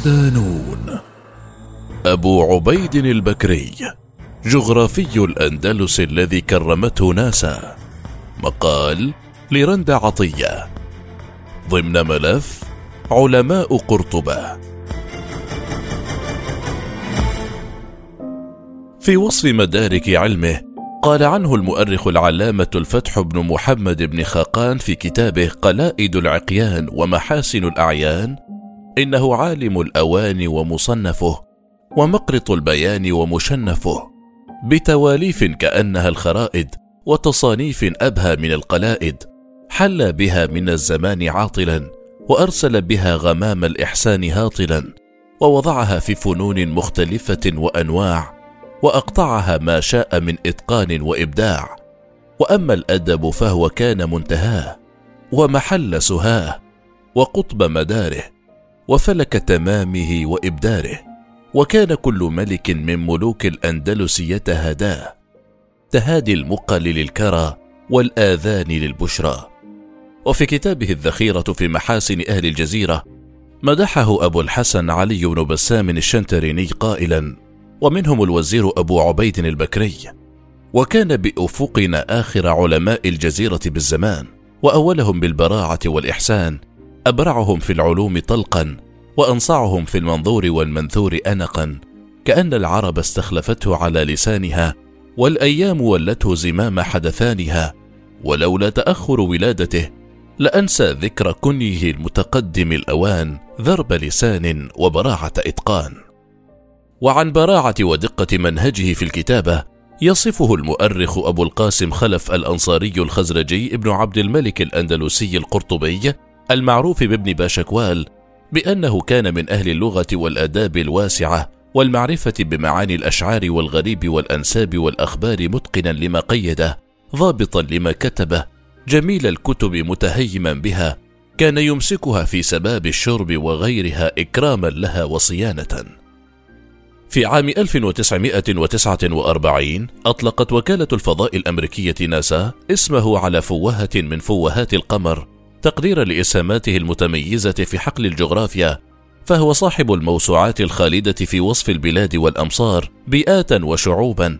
صدانون أبو عبيد البكري جغرافي الأندلس الذي كرمته ناسا. مقال لرند عطية. ضمن ملف علماء قرطبة. في وصف مدارك علمه قال عنه المؤرخ العلامة الفتح بن محمد بن خاقان في كتابه قلائد العقيان ومحاسن الأعيان إنه عالم الأوان ومصنفه ومقرط البيان ومشنفه بتواليف كأنها الخرائد وتصانيف أبهى من القلائد حل بها من الزمان عاطلا وأرسل بها غمام الإحسان هاطلا ووضعها في فنون مختلفة وأنواع وأقطعها ما شاء من إتقان وإبداع. وأما الأدب فهو كان منتهاه ومحل سهاه وقطب مداره وفلك تمامه وإبداره وكان كل ملك من ملوك الأندلس يتهاداه. تهادي المقل للكرى والآذان للبشرى. وفي كتابه الذخيرة في محاسن أهل الجزيرة مدحه أبو الحسن علي بن بسام الشنتريني قائلا ومنهم الوزير أبو عبيد البكري. وكان بأفقنا آخر علماء الجزيرة بالزمان وأولهم بالبراعة والإحسان أبرعهم في العلوم طلقا وأنصعهم في المنظور والمنثور أنقا. كأن العرب استخلفته على لسانها والأيام ولته زمام حدثانها. ولولا تأخر ولادته لأنسى ذكر كنيه المتقدم الأوان ذرب لسان وبراعة إتقان. وعن براعة ودقة منهجه في الكتابة يصفه المؤرخ أبو القاسم خلف الأنصاري الخزرجي ابن عبد الملك الأندلسي القرطبي المعروف بابن باشكوال بأنه كان من أهل اللغة والآداب الواسعة والمعرفة بمعاني الأشعار والغريب والأنساب والأخبار متقنا لما قيده ضابطا لما كتبه جميل الكتب متهيما بها كان يمسكها في سباب الشرب وغيرها إكراما لها وصيانة. في عام 1949 أطلقت وكالة الفضاء الأمريكية ناسا اسمه على فوهة من فوهات القمر تقديرا لإسهاماته المتميزة في حقل الجغرافيا فهو صاحب الموسوعات الخالدة في وصف البلاد والأمصار بيئات وشعوبا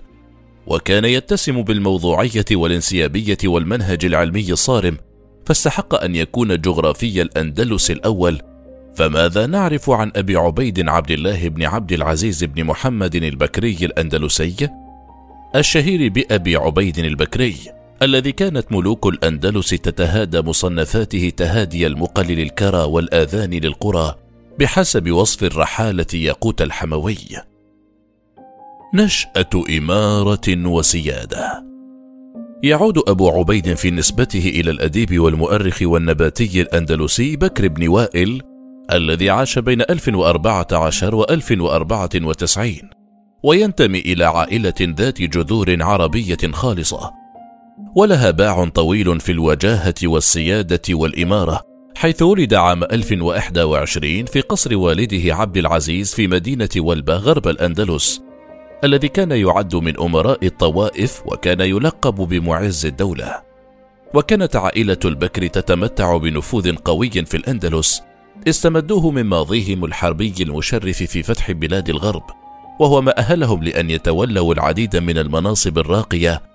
وكان يتسم بالموضوعية والانسيابية والمنهج العلمي الصارم فاستحق أن يكون جغرافي الأندلس الأول. فماذا نعرف عن أبي عبيد عبد الله بن عبد العزيز بن محمد البكري الأندلسي؟ الشهير بأبي عبيد البكري. الذي كانت ملوك الأندلس تتهادى مصنفاته تهادي المقلل الكرى والآذان للقرى بحسب وصف الرحالة ياقوت الحموي. نشأة إمارة وسيادة. يعود أبو عبيد في نسبته إلى الأديب والمؤرخ والنباتي الأندلسي بكر بن وائل الذي عاش بين 1014 و 1094 وينتمي إلى عائلة ذات جذور عربية خالصة. ولها باع طويل في الوجاهة والسيادة والإمارة حيث ولد عام 1021 في قصر والده عبد العزيز في مدينة ولبة غرب الأندلس الذي كان يعد من أمراء الطوائف وكان يلقب بمعز الدولة. وكانت عائلة البكر تتمتع بنفوذ قوي في الأندلس استمدوه من ماضيهم الحربي المشرف في فتح بلاد الغرب وهو ما أهلهم لأن يتولوا العديد من المناصب الراقية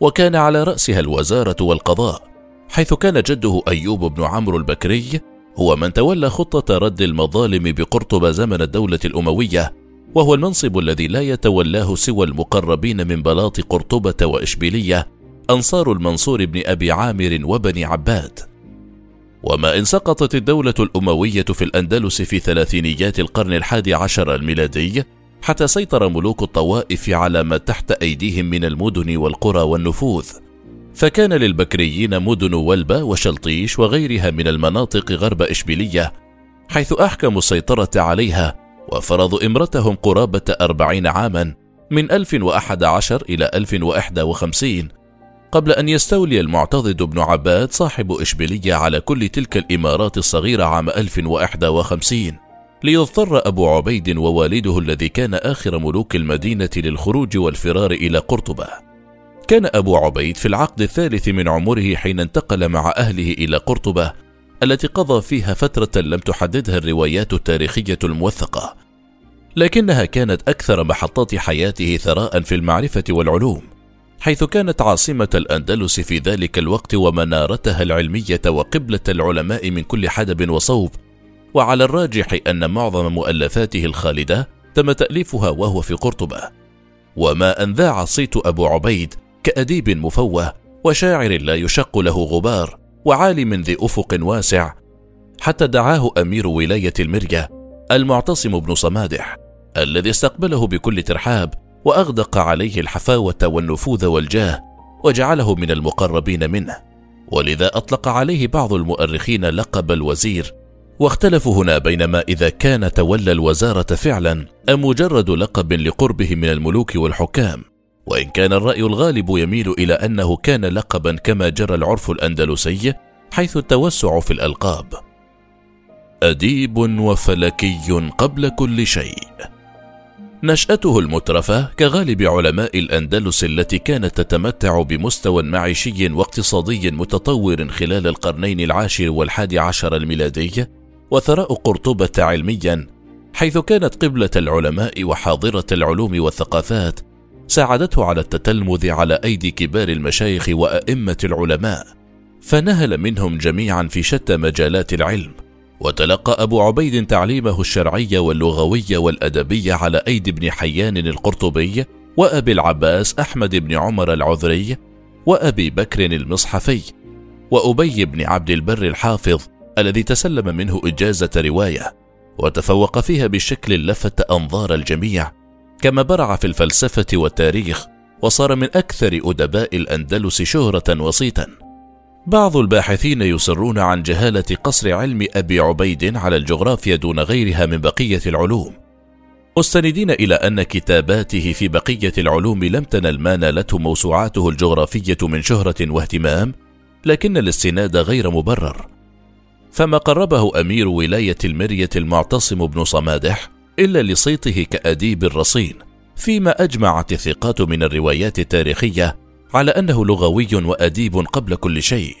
وكان على رأسها الوزارة والقضاء حيث كان جده أيوب بن عمرو البكري هو من تولى خطة رد المظالم بقرطبة زمن الدولة الأموية وهو المنصب الذي لا يتولاه سوى المقربين من بلاط قرطبة وإشبيلية أنصار المنصور بن أبي عامر وبني عباد. وما إن سقطت الدولة الأموية في الأندلس في ثلاثينيات القرن الحادي عشر الميلادي حتى سيطر ملوك الطوائف على ما تحت أيديهم من المدن والقرى والنفوذ. فكان للبكريين مدن ولبة وشلطيش وغيرها من المناطق غرب إشبيلية حيث أحكموا السيطرة عليها وفرضوا إمرتهم قرابة أربعين عاما من 1011 إلى 1051 قبل أن يستولي المعتضد بن عباد صاحب إشبيلية على كل تلك الإمارات الصغيرة عام 1051 ليضطر أبو عبيد ووالده الذي كان آخر ملوك المدينة للخروج والفرار إلى قرطبة. كان أبو عبيد في العقد الثالث من عمره حين انتقل مع أهله إلى قرطبة التي قضى فيها فترة لم تحددها الروايات التاريخية الموثقة، لكنها كانت أكثر محطات حياته ثراء في المعرفة والعلوم، حيث كانت عاصمة الأندلس في ذلك الوقت ومنارتها العلمية وقبلة العلماء من كل حدب وصوب، وعلى الراجح أن معظم مؤلفاته الخالدة تم تأليفها وهو في قرطبة، وما أن ذاع صيت أبو عبيد كأديب مفوه وشاعر لا يشق له غبار وعالم ذي أفق واسع حتى دعاه أمير ولاية المرية المعتصم بن صمادح الذي استقبله بكل ترحاب وأغدق عليه الحفاوة والنفوذ والجاه وجعله من المقربين منه. ولذا أطلق عليه بعض المؤرخين لقب الوزير واختلفوا هنا بينما إذا كان تولى الوزارة فعلا أم مجرد لقب لقربه من الملوك والحكام وإن كان الرأي الغالب يميل إلى أنه كان لقبا كما جرى العرف الأندلسي حيث التوسع في الألقاب. أديب وفلكي قبل كل شيء. نشأته المترفة كغالب علماء الأندلس التي كانت تتمتع بمستوى معيشي واقتصادي متطور خلال القرنين العاشر والحادي عشر الميلادي، وثراء قرطبة علميا، حيث كانت قبلة العلماء وحاضرة العلوم والثقافات، ساعدته على التتلمذ على أيدي كبار المشايخ وأئمة العلماء فنهل منهم جميعا في شتى مجالات العلم وتلقى أبو عبيد تعليمه الشرعي واللغوي والأدبي على أيدي ابن حيان القرطبي وأبي العباس أحمد بن عمر العذري وأبي بكر المصحفي وأبي بن عبد البر الحافظ الذي تسلم منه إجازة رواية وتفوق فيها بشكل لفت أنظار الجميع كما برع في الفلسفة والتاريخ وصار من أكثر أدباء الأندلس شهرة وصيتا. بعض الباحثين يصرون عن جهالة قصر علم أبي عبيد على الجغرافيا دون غيرها من بقية العلوم، مستندين إلى أن كتاباته في بقية العلوم لم تنل ما نالته موسوعاته الجغرافية من شهرة واهتمام، لكن الاستناد غير مبرر. فما قربه أمير ولاية المرية المعتصم بن صمادح إلا لصيته كأديب رصين فيما أجمعت الثقات من الروايات التاريخية على أنه لغوي وأديب قبل كل شيء.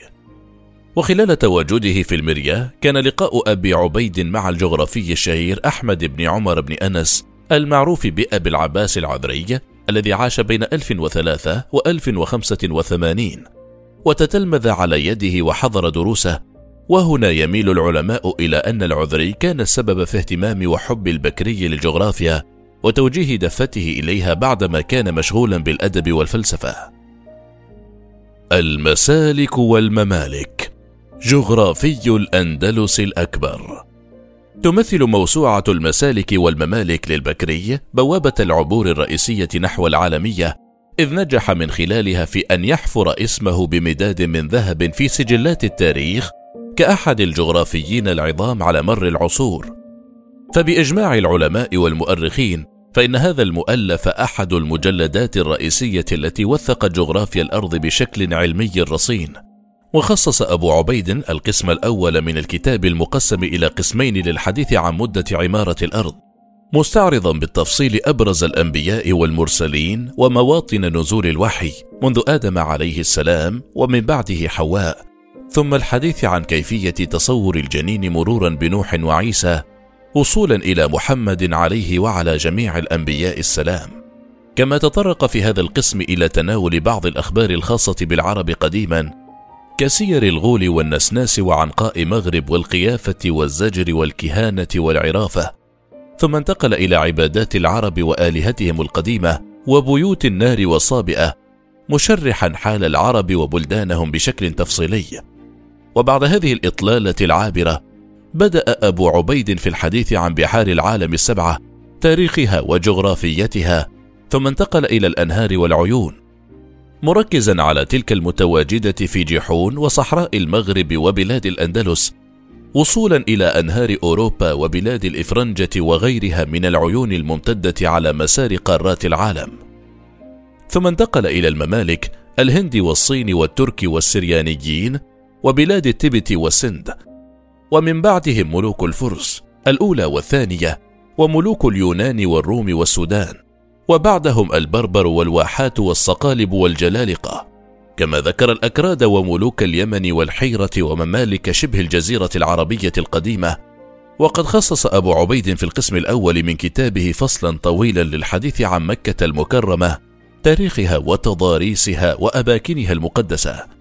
وخلال تواجده في المريا كان لقاء أبي عبيد مع الجغرافي الشهير أحمد بن عمر بن أنس المعروف بأبي العباس العذري الذي عاش بين 1003 و 1085 وتتلمذ على يده وحضر دروسه وهنا يميل العلماء إلى أن العذري كان السبب في اهتمام وحب البكري للجغرافيا وتوجيه دفته إليها بعدما كان مشغولا بالأدب والفلسفة. المسالك والممالك. جغرافي الأندلس الأكبر. تمثل موسوعة المسالك والممالك للبكري بوابة العبور الرئيسية نحو العالمية إذ نجح من خلالها في أن يحفر اسمه بمداد من ذهب في سجلات التاريخ كأحد الجغرافيين العظام على مر العصور. فبإجماع العلماء والمؤرخين فإن هذا المؤلف أحد المجلدات الرئيسية التي وثقت جغرافيا الأرض بشكل علمي رصين. وخصص أبو عبيد القسم الأول من الكتاب المقسم إلى قسمين للحديث عن مدة عمارة الأرض. مستعرضا بالتفصيل أبرز الأنبياء والمرسلين ومواطن نزول الوحي منذ آدم عليه السلام ومن بعده حواء. ثم الحديث عن كيفية تصور الجنين مرورا بنوح وعيسى وصولا إلى محمد عليه وعلى جميع الأنبياء السلام. كما تطرق في هذا القسم إلى تناول بعض الأخبار الخاصة بالعرب قديما كسير الغول والنسناس وعنقاء مغرب والقيافة والزجر والكهانة والعرافة. ثم انتقل إلى عبادات العرب وآلهتهم القديمة وبيوت النار والصابئه مشرحا حال العرب وبلدانهم بشكل تفصيلي. وبعد هذه الإطلالة العابرة بدأ أبو عبيد في الحديث عن بحار العالم السبعة تاريخها وجغرافيتها ثم انتقل إلى الأنهار والعيون مركزا على تلك المتواجدة في جيحون وصحراء المغرب وبلاد الأندلس وصولا إلى أنهار أوروبا وبلاد الإفرنجة وغيرها من العيون الممتدة على مسار قارات العالم. ثم انتقل إلى الممالك الهند والصين والترك والسريانيين وبلاد التبت والسند ومن بعدهم ملوك الفرس الأولى والثانية وملوك اليونان والروم والسودان وبعدهم البربر والواحات والصقالب والجلالقة. كما ذكر الأكراد وملوك اليمن والحيرة وممالك شبه الجزيرة العربية القديمة. وقد خصص أبو عبيد في القسم الأول من كتابه فصلا طويلا للحديث عن مكة المكرمة تاريخها وتضاريسها وأماكنها المقدسة.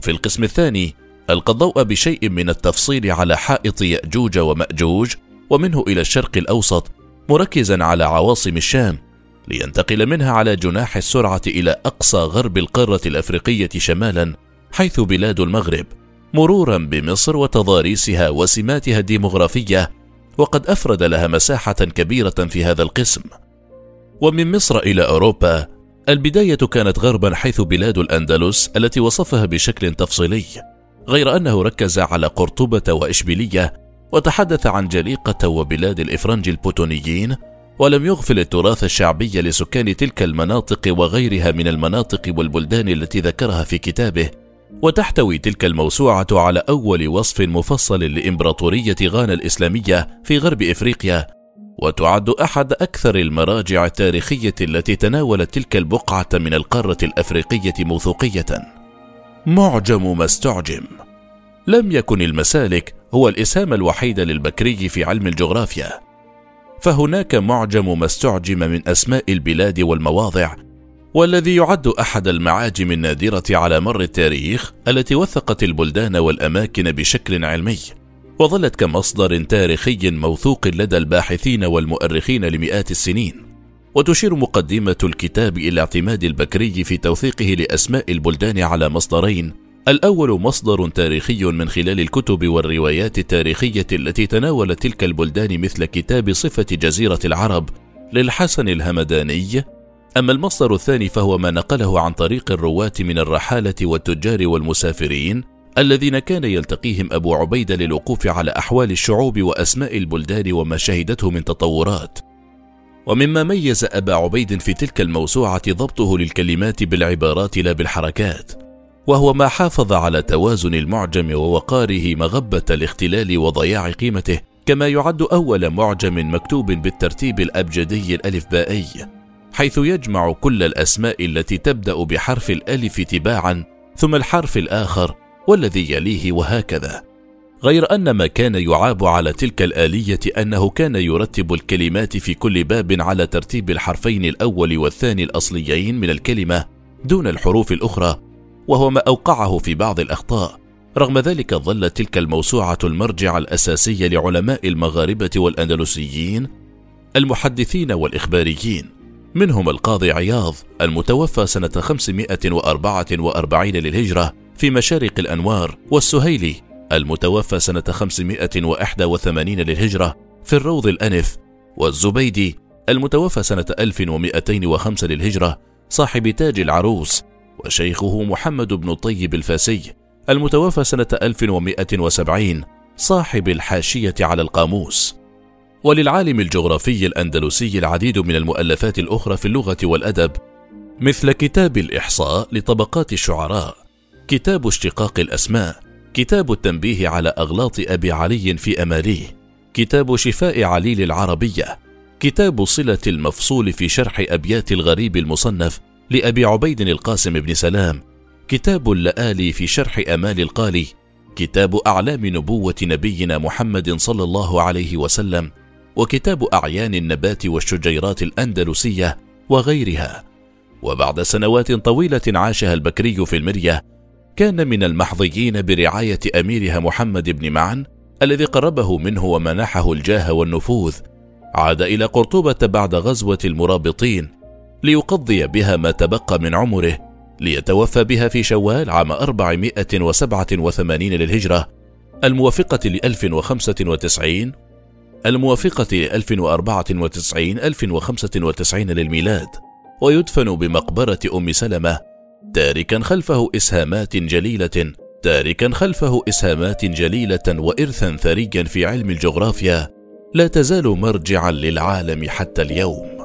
وفي القسم الثاني ألقى الضوء بشيء من التفصيل على حائط يأجوج ومأجوج ومنه إلى الشرق الأوسط مركزا على عواصم الشام لينتقل منها على جناح السرعة إلى أقصى غرب القارة الأفريقية شمالا حيث بلاد المغرب مرورا بمصر وتضاريسها وسماتها الديمغرافية وقد أفرد لها مساحة كبيرة في هذا القسم. ومن مصر إلى أوروبا البداية كانت غربا حيث بلاد الأندلس التي وصفها بشكل تفصيلي غير أنه ركز على قرطبة وإشبيلية وتحدث عن جليقة وبلاد الإفرنج البوتونيين ولم يغفل التراث الشعبي لسكان تلك المناطق وغيرها من المناطق والبلدان التي ذكرها في كتابه وتحتوي تلك الموسوعة على أول وصف مفصل لإمبراطورية غانا الإسلامية في غرب إفريقيا وتعد أحد أكثر المراجع التاريخية التي تناولت تلك البقعة من القارة الأفريقية موثوقية. معجم ما استعجم لم يكن المسالك هو الإسهام الوحيد للبكري في علم الجغرافيا. فهناك معجم ما استعجم من أسماء البلاد والمواضع والذي يعد أحد المعاجم النادرة على مر التاريخ التي وثقت البلدان والأماكن بشكل علمي. وظلت كمصدر تاريخي موثوق لدى الباحثين والمؤرخين لمئات السنين وتشير مقدمة الكتاب إلى اعتماد البكري في توثيقه لأسماء البلدان على مصدرين الأول مصدر تاريخي من خلال الكتب والروايات التاريخية التي تناولت تلك البلدان مثل كتاب صفة جزيرة العرب للحسن الهمداني. أما المصدر الثاني فهو ما نقله عن طريق الرواة من الرحالة والتجار والمسافرين الذين كان يلتقيهم أبو عبيدة للوقوف على أحوال الشعوب وأسماء البلدان وما شهدته من تطورات. ومما ميز أبا عبيد في تلك الموسوعة ضبطه للكلمات بالعبارات لا بالحركات وهو ما حافظ على توازن المعجم ووقاره مغبة الاختلال وضياع قيمته كما يعد أول معجم مكتوب بالترتيب الأبجدي الألفبائي حيث يجمع كل الأسماء التي تبدأ بحرف الألف تباعا ثم الحرف الآخر والذي يليه وهكذا. غير أن ما كان يعاب على تلك الآلية أنه كان يرتب الكلمات في كل باب على ترتيب الحرفين الأول والثاني الأصليين من الكلمة دون الحروف الأخرى وهو ما أوقعه في بعض الأخطاء. رغم ذلك ظلت تلك الموسوعة المرجع الأساسي لعلماء المغاربة والأندلسيين المحدثين والإخباريين منهم القاضي عياض المتوفى سنة 544 للهجرة في مشارق الأنوار والسهيلي المتوفى سنة 581 للهجرة في الروض الأنف والزبيدي المتوفى سنة 1205 للهجرة صاحب تاج العروس وشيخه محمد بن الطيب الفاسي المتوفى سنة 1170 صاحب الحاشية على القاموس. وللعالم الجغرافي الأندلسي العديد من المؤلفات الأخرى في اللغة والأدب مثل كتاب الإحصاء لطبقات الشعراء. كتاب اشتقاق الأسماء كتاب التنبيه على أغلاط أبي علي في أماليه كتاب شفاء عليل العربية كتاب صلة المفصول في شرح أبيات الغريب المصنف لأبي عبيد القاسم بن سلام كتاب اللآلي في شرح أمال القالي كتاب أعلام نبوة نبينا محمد صلى الله عليه وسلم وكتاب أعيان النبات والشجيرات الأندلسية وغيرها. وبعد سنوات طويلة عاشها البكري في المرية كان من المحظيين برعاية أميرها محمد بن معن الذي قربه منه ومنحه الجاه والنفوذ. عاد إلى قرطبة بعد غزوة المرابطين ليقضي بها ما تبقى من عمره ليتوفى بها في شوال عام 487 للهجرة. الموافقة ل 1095 الموافقة ل 1094 1095 للميلاد. ويدفن بمقبرة أم سلمة تاركا خلفه إسهامات جليلة تاركا خلفه إسهامات جليلة وإرثا ثريا في علم الجغرافيا. لا تزال مرجعا للعالم حتى اليوم.